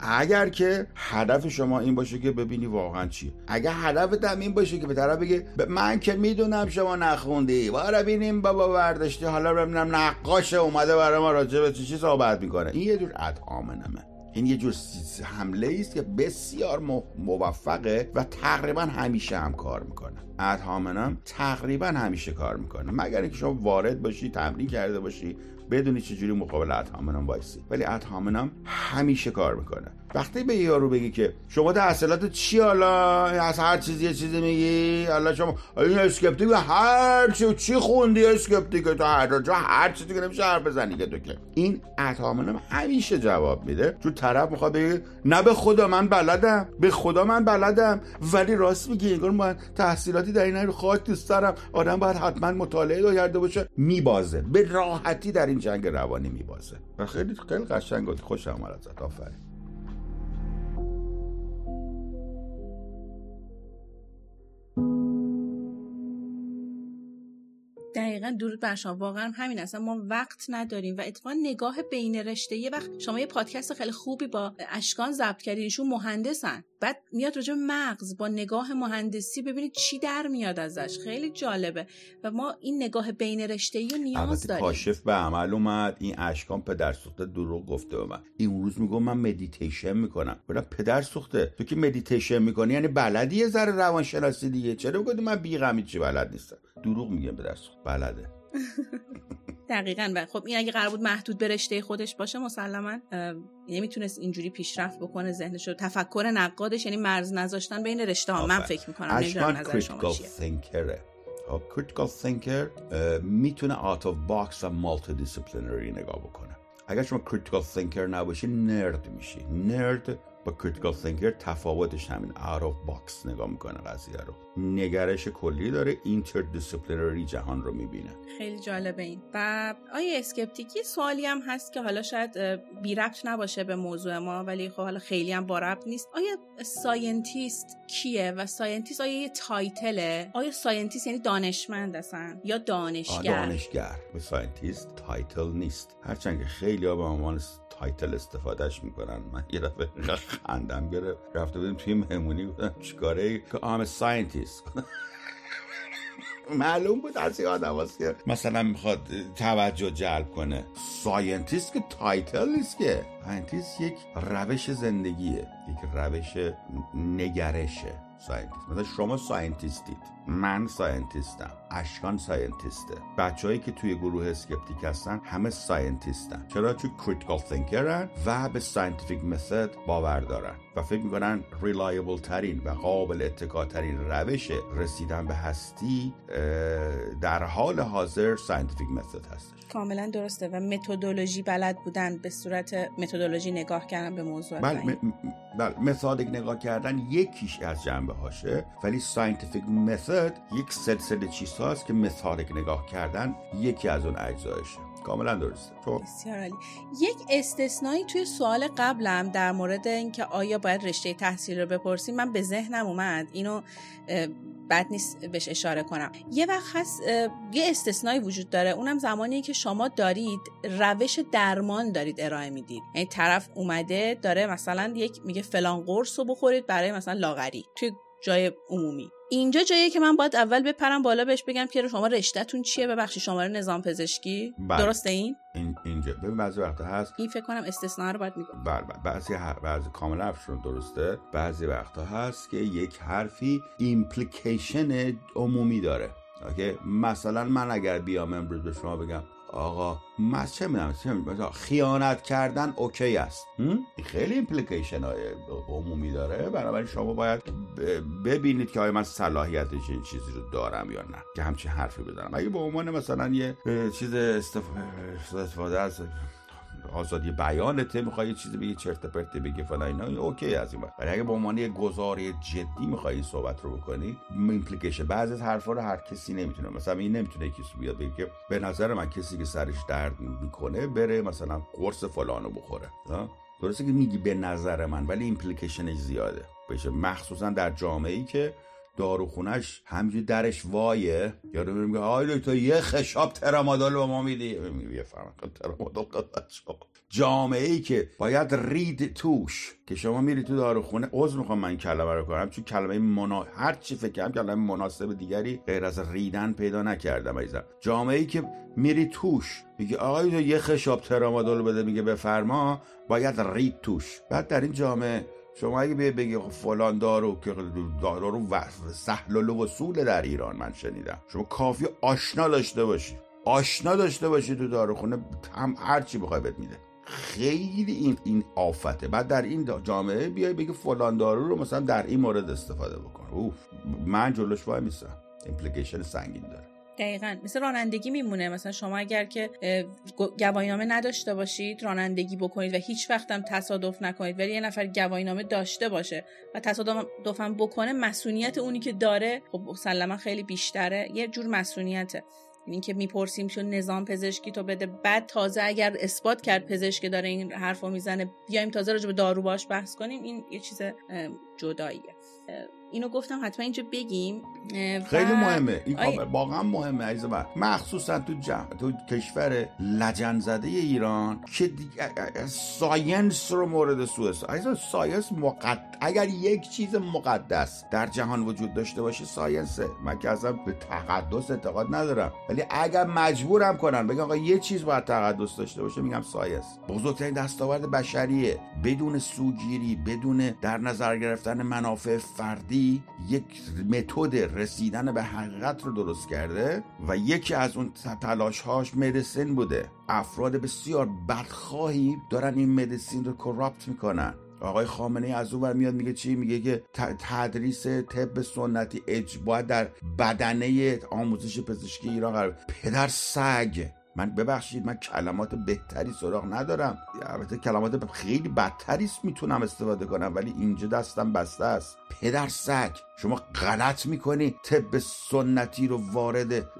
اگر که هدف شما این باشه که ببینی واقعا چیه. اگر هدف هم این باشه که به طرف بگه من که می‌دونم شما نخوندی. بارا ببینیم بابا برداشتی حالا ببینم نقاش اومده برای ما راجع به چی صحبت می‌کنه. این یه جور ادهامنمه این یه جور حمله است که بسیار موفقه و تقریبا همیشه هم کار می‌کنه. ادهامنم تقریبا همیشه کار می‌کنه. مگر اینکه شما وارد باشی تمرین کرده باشی بدونی چجوری مقابل ad hominem وایسی. ولی ad hominem همیشه کار می‌کنه. وقتی به یارو بگی که شما تحصیلات چی حالا؟ از هر چیزی یه چیزی میگی؟ حالا شما این skeptic؟ هر چی چی خوندی skeptic؟ تو هر جا هر چیزی که نمیشه حرف بزنی که تو که. این ad hominem همیشه جواب میده. چون طرف می‌خواد بگه نه به خدا من بلدم به خدا من بلدم. ولی راست میگی انگار من تحصیلاتی در این خاک دوست دارم آدم باید حتما مطالعه کرده باشه. میبازه. به راحتی در این جنگ روانی میبازه. و خیلی خیلی قشنگ بود. خوشم آمد ازت. آفرین. دقیقا درود بر شما. واقعا همین اصلا ما وقت نداریم و اتفاقا نگاه بین رشته. یه وقت شما یه پادکست خیلی خوبی با اشکان ضبط کردین. ایشون مهندسن. بعد میاد راجع مغز با نگاه مهندسی ببینید چی در میاد ازش. خیلی جالبه. و ما این نگاه بین رشته رو نیاز داریم. کاشف به عمل اومد. این اشکان پدر سوخته دروغ گفته به من. این روز میگم من مدیتیشن می‌کنم. برم پدر سوخته تو که مدیتیشن می‌کنی؟ یعنی بلدی یه ذره روانشناسی دیگه؟ چرا میگی من بیغمی چی بلد نیستم؟ دروغ میگم پدر سوخته. بلده. (laughs) دقیقا و خب این اگه قرار بود محدود به رشته خودش باشه مسلما نمی‌تونست اینجوری پیشرفت بکنه ذهنش رو تفکر نقادش یعنی مرز نذاشتن بین رشته ها. من فکر می‌کنم اشکان critical thinker ه critical thinker می‌تونه out of box و multidisciplinary نگاه بکنه. اگر شما critical thinker نباشی nerd میشی. nerd با critical thinker تفاوتش همین out of box نگاه می‌کنه قضیه رو. نگرش کلی داره interdisciplinary جهان رو می‌بینه. خیلی جالبه این. و آقای Skeptic یه سوالی هم هست که حالا شاید بی ربط نباشه به موضوع ما ولی خب حالا خیلی هم با ربط نیست. آیا scientist کیه و scientist آیا یه title ه آیا scientist یعنی دانشمند هستن یا دانشگر؟ دانشگر. به scientist title نیست. هرچند که خیلی ها به عنوان title استفادهش می‌کنن. من یه دفعه خندم گرفت. رفته بودیم توی مهمونی بودم چیکاره که I'm scientist معلوم بود از این آدم که مثلا می‌خواد توجه جلب کنه. scientist که title نیست که. scientist یک روش زندگیه. یک روش نگرشه. scientist مثلا شما scientist ید من scientist م اشکان scientist ه. بچههایی که توی گروه skeptic هستن همه scientist ن. چرا؟ چون critical thinker ن و به scientific method باور دارن و فکر می‌کنن reliable ترین و قابل اتکا ترین روش رسیدن به هستی در حال حاضر scientific method هستش. کاملا درسته و متدولوژی بلد بودن به صورت متدولوژی نگاه کردن به موضوع بله بله متدیک نگاه کردن یکیش از جنبه هاشه ولی scientific method یک سلسله چیزهاست که متدیک نگاه کردن یکی از اون اجزایشه. کاملا درسته. خب. بسیار عالی. یک استثنایی توی سوال قبلم در مورد اینکه آیا باید رشته تحصیل رو بپرسیم من به ذهنم اومد. اینو بد نیست بهش اشاره کنم. یه وقت هست یه استثنایی وجود داره. اونم زمانی که شما دارید روش درمان دارید ارائه می‌دید. یعنی طرف اومده داره مثلا یک میگه فلان قرص رو بخورید برای مثلا لاغری. توی جای عمومی. اینجا جاییه که من باید اول بپرم بالا بهش بگم که شما رشتهتون چیه؟ ببخشید شماره نظام پزشکی؟ بله. درسته این؟ این اینجا. ببین بعضی وقتا هست. این فکر کنم استثنا رو باید میگم. بله بله. بعضی بعضی کاملا حرفشون درسته. بعضی وقتا هست که یک حرفی ایمپلیکیشن عمومی داره. OK؟ مثلا من اگر بیام امروز به شما بگم آقا من چه می‌دونم خیانت کردن OK است. خیلی implication های عمومی داره. بنابراین شما باید ببینید که آیا من صلاحیت این چیزی رو دارم یا نه. که همچین حرفی بزنم. اگه به عنوان مثلا یه چیز استفاده از آزادی بیانته می‌خوای چیزی بگی چرت پرت بگی فلان اینا OK از این ولی اگه به عنوان یه گزاره جدی می‌خوای صحبت رو بکنی implication بعضی از حرفا رو هر کسی نمی‌تونه. مثلا این نمی‌تونه کسی بیاد بگه که به نظر من کسی که سرش درد می‌کنه بره مثلا قرص فلانو بخوره. درسته که میگی به نظر من ولی implication ش زیاده. بشه مخصوصا در جامعه ای که داروخونش همجوری درش وازه. یارو میگه آقا تو یه خشاب ترامادول به ما میدی. میگه ترامادول جامعه ای که باید رید توش که شما میری تو داروخونه عذر می‌خوام من کلمه رو کنم چون کلمه منا... هر چی فکر کنم کلمه مناسب دیگری غیر از ریدن پیدا نکردم عزیزم. جامعه ای که میری توش میگه آقای تو یه خشاب ترامادول بده میگه بفرما باید رید توش. بعد در این جامعه شما اگه بیه بگی خب فلان دارو که دارو سهل و وصول در ایران من شنیدم. شما کافی آشنا داشته باشی. آشنا داشته باشی تو داروخونه. هم هر چی بخوای بهت میده. خیلی این این آفته. بعد در این جامعه بیای بگی فلان دارو رو مثلا در این مورد استفاده بکن. اوف. من جلوش وای میستم. ایمپلیکیشن سنگین داره. دقیقا. مثل رانندگی میمونه. مثلا شما اگر که گواهینامه نداشته باشید رانندگی بکنید و هیچ وقتم تصادف نکنید ولی یه نفر گواهینامه داشته باشه و تصادفم بکنه مسئولیت اونی که داره خب مسلما خیلی بیشتره. یه جور مسئولیته. این که می‌پرسیم چون نظام پزشکی تو بده. بعد تازه اگر اثبات کرد پزشک داره این حرفو می‌زنه بیایم تازه راجع به دارو باش بحث کنیم. این یه چیز جداییه. اینو گفتم حتما اینجا بگیم خیلی مهمه. این آی... واقعا مهمه عزیز من. مخصوصا تو تو کشور لجن زده ایران که science رو مورد سوء استفاده science مقد... اگر یک چیز مقدس در جهان وجود داشته باشه science ه. من که اصلا به تقدس اعتقاد ندارم. ولی اگر مجبورم کنن بگم آقا یه چیز باید تقدس داشته باشه میگم science. بزرگترین دستاورد بشریه. بدون سوگیری بدون در نظر گرفتن منافع فردی یک متد رسیدن به حقیقت رو درست کرده و یکی از اون تلاش هاش مدیسین بوده. افراد بسیار بدخواهی دارن این مدیسین رو کراپت می‌کنن. آقای خامنه از اون میاد میگه چی؟ میگه که تدریس طب سنتی اج باید در بدنه آموزش پزشکی ایران قرار. پدر سگ. من ببخشید من کلمات بهتری سراغ ندارم. البته کلمات خیلی بدتری می‌تونم استفاده کنم ولی اینجا دستم بسته است. پدر سگ. شما غلط می‌کنی طب سنتی رو وارد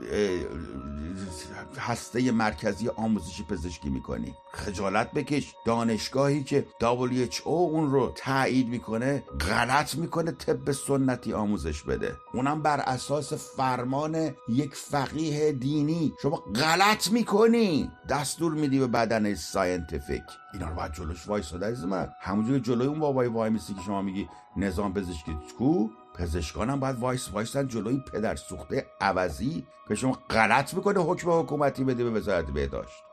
هسته مرکزی آموزشی پزشکی می‌کنی. خجالت بکش. دانشگاهی که WHO اون رو تایید می‌کنه غلط می‌کنه طب سنتی آموزش بده. اونم بر اساس فرمان یک فقیه دینی. شما غلط می‌کنی. دستور میدی به بدن scientific. اینا رو باید جلوش وایساده از من. همونجوری جلوی اون بابای وایمیسی که شما میگی نظام پزشکی کو پزشکان هم باید وایس وایسن جلوی پدر سوخته عوضی که شما غلط می‌کنه حکم حکومتی بده به وزارت بهداشت.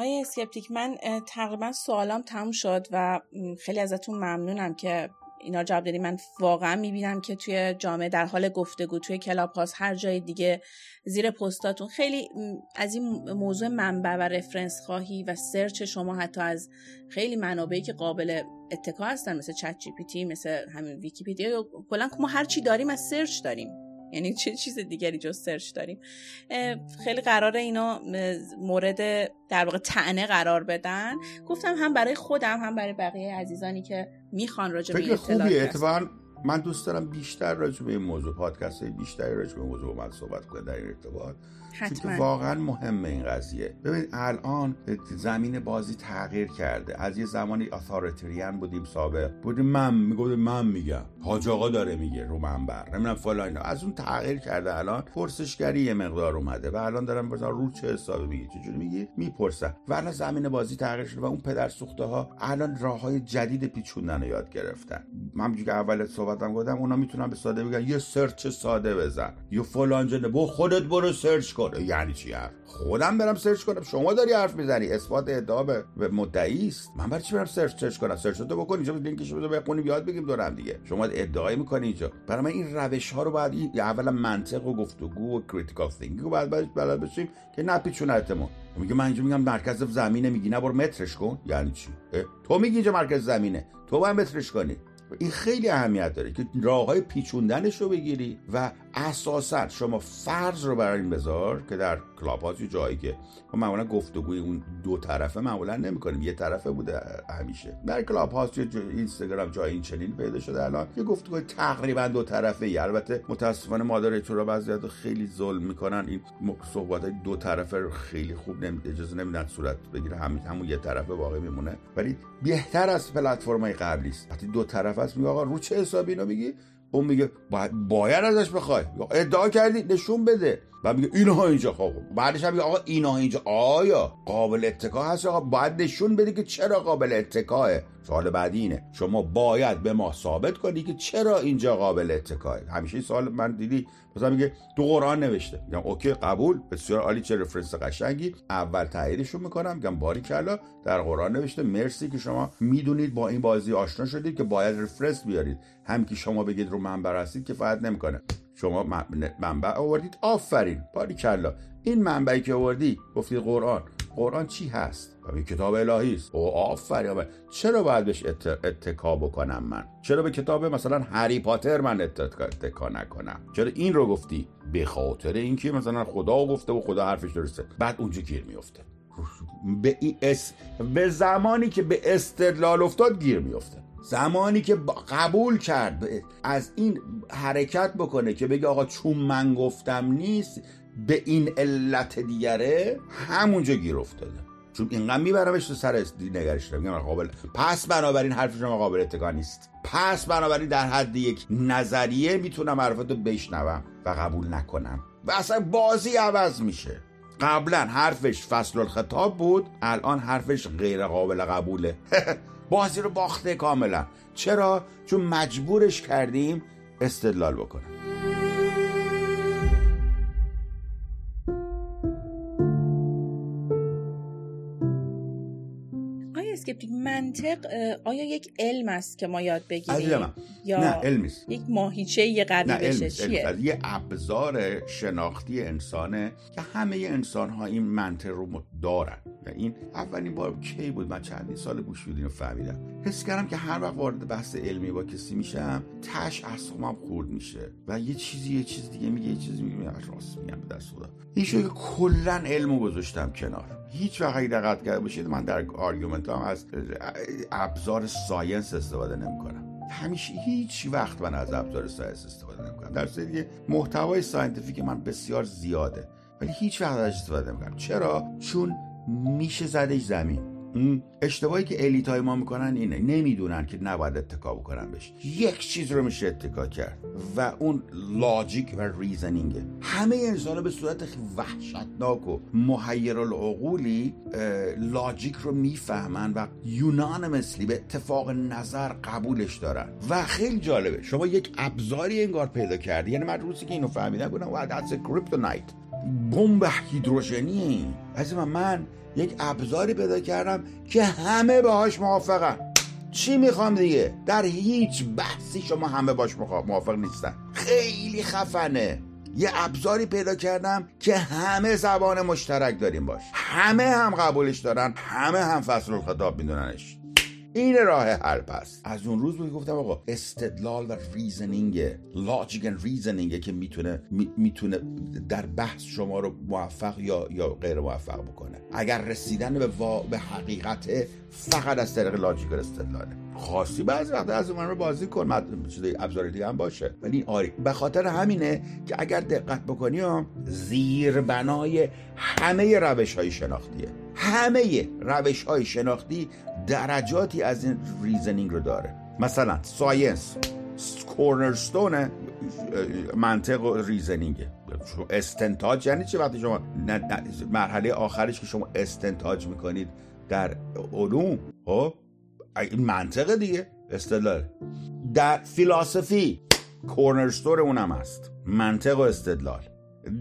آقای Skeptic من تقریبا سوالام تموم شد و خیلی ازتون ممنونم که اینا جواب دادی. من واقعا می‌بینم که توی جامعه در حال گفتگو توی Clubhouse هر جای دیگه زیر پستاتون. خیلی از این موضوع منبع و reference خواهی و search شما حتی از خیلی منابعی که قابل اتکا هستن مثل ChatGPT مثل همین ویکیپدیا یا کلا ما هر چی داریم از search داریم. یعنی چه چیز دیگری جز search داریم. خیلی قراره اینا مورد در واقع طعنه قرار بدن. گفتم هم برای خودم هم برای بقیه عزیزانی که می‌خوان راجع به خوبی اتفاقا من دوست دارم بیشتر راجع به این موضوع پادکست بیشتری راجع به موضوع من صحبت کنم در این ارتباط. حتما. واقعا مهمه این قضیه. ببین الان زمین بازی تغییر کرده. از یه زمانی اتاریتریان بودیم سابق. بودیم من میگم من میگم. حاج آقا داره میگه رو منبر. نمی‌دونم فلان از اون تغییر کرده. الان پرسشگری یه مقدار اومده و الان دارم مثلا رو چه حسابی میگی چجوری میگی؟ می‌پرسن. و الان زمین بازی تغییر شده و اون پدر سوخته ها الان راه های جدید پیچوندن یاد گرفتن. من که اول صحبتم گفتم اونا می‌تونن به ساده بگن یه search ساده بزن. یه فلان جنه خودت برو search کن یعنی چی حرف خودم برم search کنم. شما داری حرف می‌زنی. اثبات ادعا به مدعی است. من برای چی برم search search کنم؟ search تو بکن اینجا لینکش بده بخونیم یاد بگیم دور دیگه. شما ادعای می‌کنی اینجا. برای من این روش ها رو باید اولا منطق و گفتگو و critical thinking رو باید بلد بشیم که نپیچونتمون میگه من اینجا میگم مرکز زمینه. میگی نه مترش کن. یعنی چی؟ تو میگی اینجا مرکز زمینه. تو باید مترش کنی. این خیلی اهمیت داره که راه های پیچوندنش رو بگیری و اساسا شما فرض رو برای این بذار که در کلاب جایی که ما معمولا گفتگوی اون دو طرفه معمولا نمی‌کنیم یه طرفه بوده همیشه. در کلاب ها اینستاگرام جای این چنین پیدا شده الان یه گفتگوی تقریبا دو طرفه ای. البته متاسفانه مادریتور رو بعضی خیلی ظلم می‌کنن. این صحبت دو طرفه رو خیلی خوب نمی... اجازه نمیدن صورت بگیره. همین همون یه طرفه باقی میمونه. ولی بهتر از پلتفرم های قبلی است وقتی دو طرف است میگه آقا رو چه حسابی اینو میگی؟ اون میگه باید, باید ازش بخوای. ادعا کردی نشون بده. و میگه اینها اینجا خب. بعدش هم میگه آقا اینها اینجا. آیا قابل اتکا هست؟ آقا باید نشون بدی که چرا قابل اتکاه سوال بعدی اینه. شما باید به ما ثابت کنی که چرا اینجا قابل اتکاه همیشه سوال من دیدی. مثلا میگه تو قرآن نوشته. میگم اوکی قبول. بسیار عالی چه رفرنس قشنگی. اول تاییدشون می‌کنم. میگم باری کلا در قرآن نوشته. مرسی که شما می‌دونید با این بازی آشنا شدید که باید رفرنس بیارید. هم که شما بگید رو منبر هستید که فقط نمی‌کنه. شما منبع آوردید؟ آفرین. باری کلا. این منبعی که آوردی گفتید قرآن. قرآن چی هست؟ و کتاب الهی است. او آفرین. چرا باید بهش اتکا بکنم من؟ چرا به کتاب مثلا هری پاتر من اتکا نکنم؟ چرا این رو گفتی؟ به خاطر اینکه مثلا خدا گفته و خدا حرفش درسته. بعد اونجا گیر میفته به, اس... به زمانی که به استدلال افتاد گیر میفته زمانی که قبول کرد از این حرکت بکنه که بگه آقا چون من گفتم نیست به این علت دیگره همونجا گیر افتاده. چون اینقدر میبرمش تو سر نگرش میگم قابل پس بنابراین حرف شما قابل اتکا نیست. پس بنابراین در حد یک نظریه می‌تونم حرفتو بشنوم و قبول نکنم. و اصلا بازی عوض میشه. قبلا حرفش فصل الخطاب بود الان حرفش غیر قابل قبوله. (laughs) بازی رو باخته کاملا چرا؟ چون مجبورش کردیم استدلال بکنه اسکپتیک منطق آیا یک علم است که ما یاد بگیریم؟ یا نه علم یک ماهیچه یه قوی بشه چیه؟ یه ابزار شناختی انسانه که همه انسان ها این منطق رو دارن. و این اولین بار کی بود؟ من چندین سال گوش بدین فهمیدم. حس کردم که هر وقت وارد بحث علمی با کسی میشم تش اعصابم خورد میشه و یه چیزی یه چیز دیگه میگه یه چیزی میگه. راست میگم به دست خدا. این که کلا علمو گذاشتم کنار. هیچ وقت دقت کرده باشید من در argument هم از ابزار science استفاده نمی‌کنم. همیشه هیچ وقت من از ابزار science استفاده نمی‌کنم. در صورتی محتوای scientific من بسیار زیاده ولی هیچ وقت ازش استفاده نمی‌کنم. چرا؟ چون میشه زدش زمین. اشتباهی که elite های ما می‌کنن اینه. نمی‌دونن که نباید اتکا بکنن بهش. یک چیز رو میشه اتکا کرد و اون logic و reasoning ـه همه انسان به صورت وحشتناک و محیر العقولی logic رو می‌فهمن و unanimously به اتفاق نظر قبولش دارن. و خیلی جالبه. شما یک ابزاری انگار پیدا کردی. یعنی من روزی که اینو فهمیدم بودم و that's kryptonite بمب هیدروژنی. از من من یک ابزاری پیدا کردم که همه باهاش موافقن. چی می‌خوام دیگه؟ در هیچ بحثی شما همه باش موافق نیستن. خیلی خفنه. یه ابزاری پیدا کردم که همه زبان مشترک داریم باش. همه هم قبولش دارن همه هم فصل الخطاب میدوننش. این راه حل پس. از اون روز بود گفتم آقا استدلال و reasoning logic و reasoning که می‌تونه می‌تونه در بحث شما رو موفق یا یا غیر موفق بکنه. اگر رسیدن به, به حقیقت فقط از طریق logic استدلاله. خاصی بعضی وقت از اون رو بازی کن چیز ابزار دیگه هم باشه. ولی آری به خاطر همینه که اگر دقت بکنی زیر بنای همه روش های شناختیه. همه روش های شناختی درجاتی از این reasoning رو داره. مثلا science کورنرستون منطق و ریزنینگه استنتاج یعنی چی وقتی شما مرحله آخرش که شما استنتاج می‌کنید در علوم خب؟ این منطق دیگه استدلال. در فیلاسفی کورنرستور اونم هست. منطق و استدلال.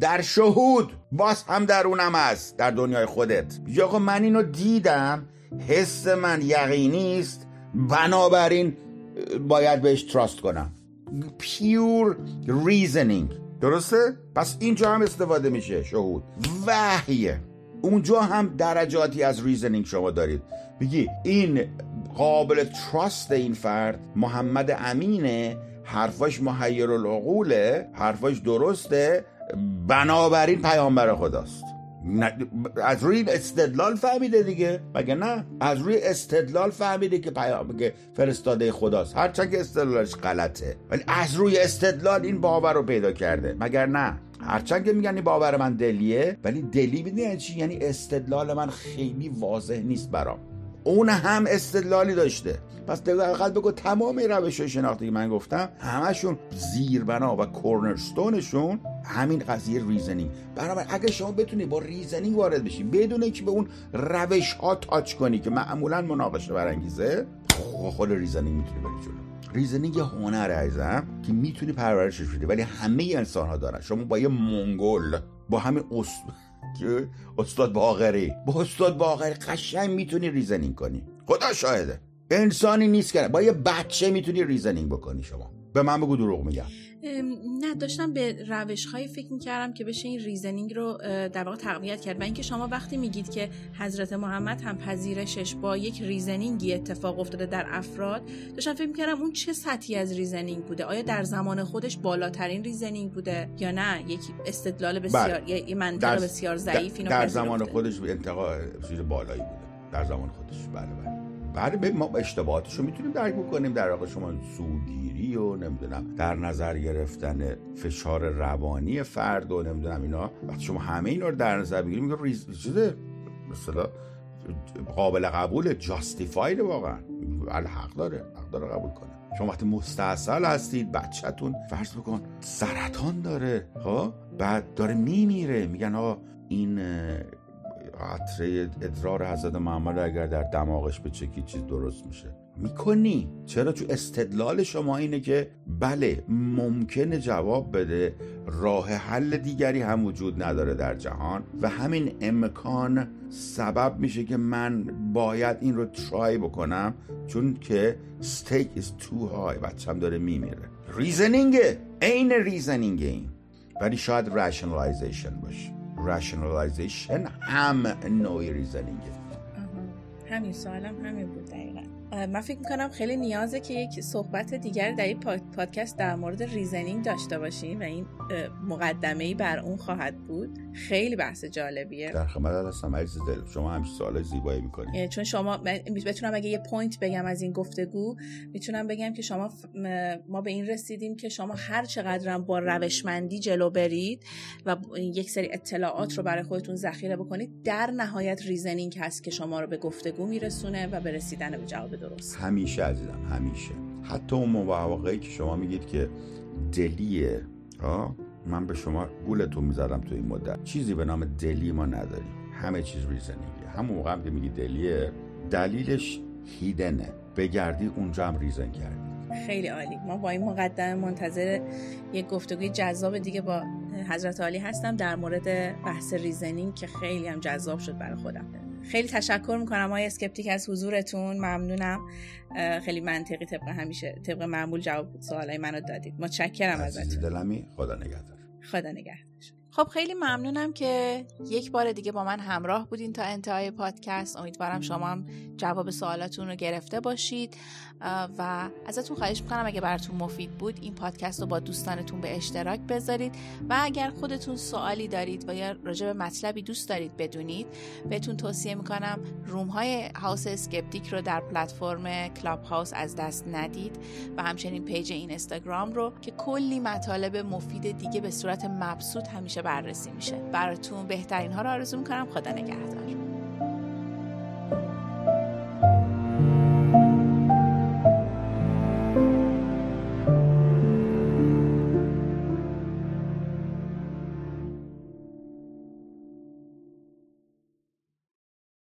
در شهود باز هم در اونم هست در دنیای خودت. یا من اینو دیدم حس من یقینی است بنابراین باید بهش trust کنم. pure reasoning درسته؟ پس اینجا هم استفاده میشه شهود. وحیه. اونجا هم درجاتی از reasoning شما دارید. بگی این قابل trust این فرد محمد امینه حرفاش محیر العقوله حرفاش درسته بنابراین پیامبر خداست. از روی استدلال فهمیده دیگه. مگه نه؟ از روی استدلال فهمیده که پیام که فرستاده خداست. هرچند که استدلالش غلطه. ولی از روی استدلال این باور رو پیدا کرده. مگر نه؟ هرچند که میگن این باور من دلیه ولی دلی می‌دونی چی؟ یعنی استدلال من خیلی واضح نیست برام. اون هم استدلالی داشته. پس دقیقا بگو تمام روش های شناختی که من گفتم همشون زیربنا و cornerstone شون همین قضیه reasoning بنابراین اگه شما بتونی با reasoning وارد بشی بدون که به اون روش ها touch کنی که معمولا مناقشه برانگیزه خود reasoning می‌تونی بری جلو. reasoning یه هنر عزیزم که می‌تونی پرورشش بدی ولی همه انسان ها دارن. شما با یه منگل با همین استاد باغری با استاد باغری قشنگ می‌تونی reasoning کنی. خدا شاهده. انسانی نیست که با یه بچه می‌تونی reasoning بکنی شما. به من بگو دروغ میگم. نه داشتم به روش هایی فکر می‌کردم که بشه این reasoning رو در واقع تقویت کرد. و اینکه شما وقتی میگید که حضرت محمد هم پذیرشش با یک reasoning ی اتفاق افتاده در افراد داشتم فکر می‌کردم اون چه سطحی از reasoning بوده؟ آیا در زمان خودش بالاترین reasoning بوده یا نه؟ یک استدلال بسیار بله. منطق بسیار ضعیف در, در زمان خودش انتقا بالایی بوده. در زمان خودش. بله بله. بله ما اشتباهاتش رو می‌تونیم درک بکنیم در واقع شما سوگیری و نمی‌دونم در نظر گرفتن فشار روانی فرد و نمی‌دونم اینا وقتی شما همه اینا رو در نظر بگیریم میگه ریز مثلا قابل قبول جاستیفاید واقعا. حق داره حق داره قبول کنه. شما وقتی مستاصل هستید بچهتون فرض بکن سرطان داره ها خب؟ بعد داره میمیره میگن ها این قطره ادرار حضرت محمد اگر در دماغش به چکی چیز درست میشه. می‌کنی. چرا؟ چون استدلال شما اینه که بله ممکنه جواب بده. راه حل دیگری هم وجود نداره در جهان و همین امکان سبب میشه که من باید این رو try بکنم چون که stake is too high. بچم داره میمیره. reasoning ـه عین reasoning این. ولی شاید rationalization باشه. rationalization هم نوعی reasoning ـه همین سوالم همین بود دقیقا. من فکر می‌کنم خیلی نیازه که یک صحبت دیگر در این پادکست در مورد reasoning داشته باشیم و این مقدمه ای بر اون خواهد بود. خیلی بحث جالبیه. در خدمت هستم عزیز دل. شما همیشه سوال زیبایی می‌کنید چون شما بتونم اگه یه point بگم از این گفتگو می‌تونم بگم که شما ما به این رسیدیم که شما هر چقدرم با روشمندی جلو برید و یک سری اطلاعات رو برای خودتون ذخیره بکنید در نهایت reasoning هست که شما رو به گفتگو میرسونه و به رسیدن به جواب درست. همیشه عزیزم همیشه. حتی اون مواقعی که شما میگید که دلیه من به شما گولتون می‌زدم تو این مدت. چیزی به نام دلی ما نداریم. همه چیز reasoning ـه همون موقع هم که میگی دلیه دلیلش hidden ـه بگردی اونجا هم reason کردی. خیلی عالی. ما با این مقدمه منتظر یک گفتگوی جذاب دیگه با حضرت عالی هستم در مورد بحث reasoning که خیلی هم جذاب شد برای خودم. خیلی تشکر می‌کنم آقای اسکپتیک از حضورتون ممنونم. خیلی منطقی طبق همیشه طبق معمول جواب سوالای منو دادید. متشکرم ازتون. دمی خدا نگهدار. خدا نگهدار. خب خیلی ممنونم که یک بار دیگه با من همراه بودین تا انتهای پادکست. امیدوارم شما هم جواب سوالاتون رو گرفته باشید. و ازتون خواهش می‌کنم اگه براتون مفید بود این پادکست رو با دوستانتون به اشتراک بذارید. و اگر خودتون سوالی دارید و یا راجع به مطلبی دوست دارید بدونید بهتون توصیه می‌کنم room های House Skeptic رو در پلتفرم کلاب هاوس از دست ندید. و همچنین پیج این اینستاگرام رو که کلی مطالب مفید دیگه به صورت مبسوط همیشه بررسی میشه. براتون بهترین ها رو آرزو می‌کنم. خدا نگهدار.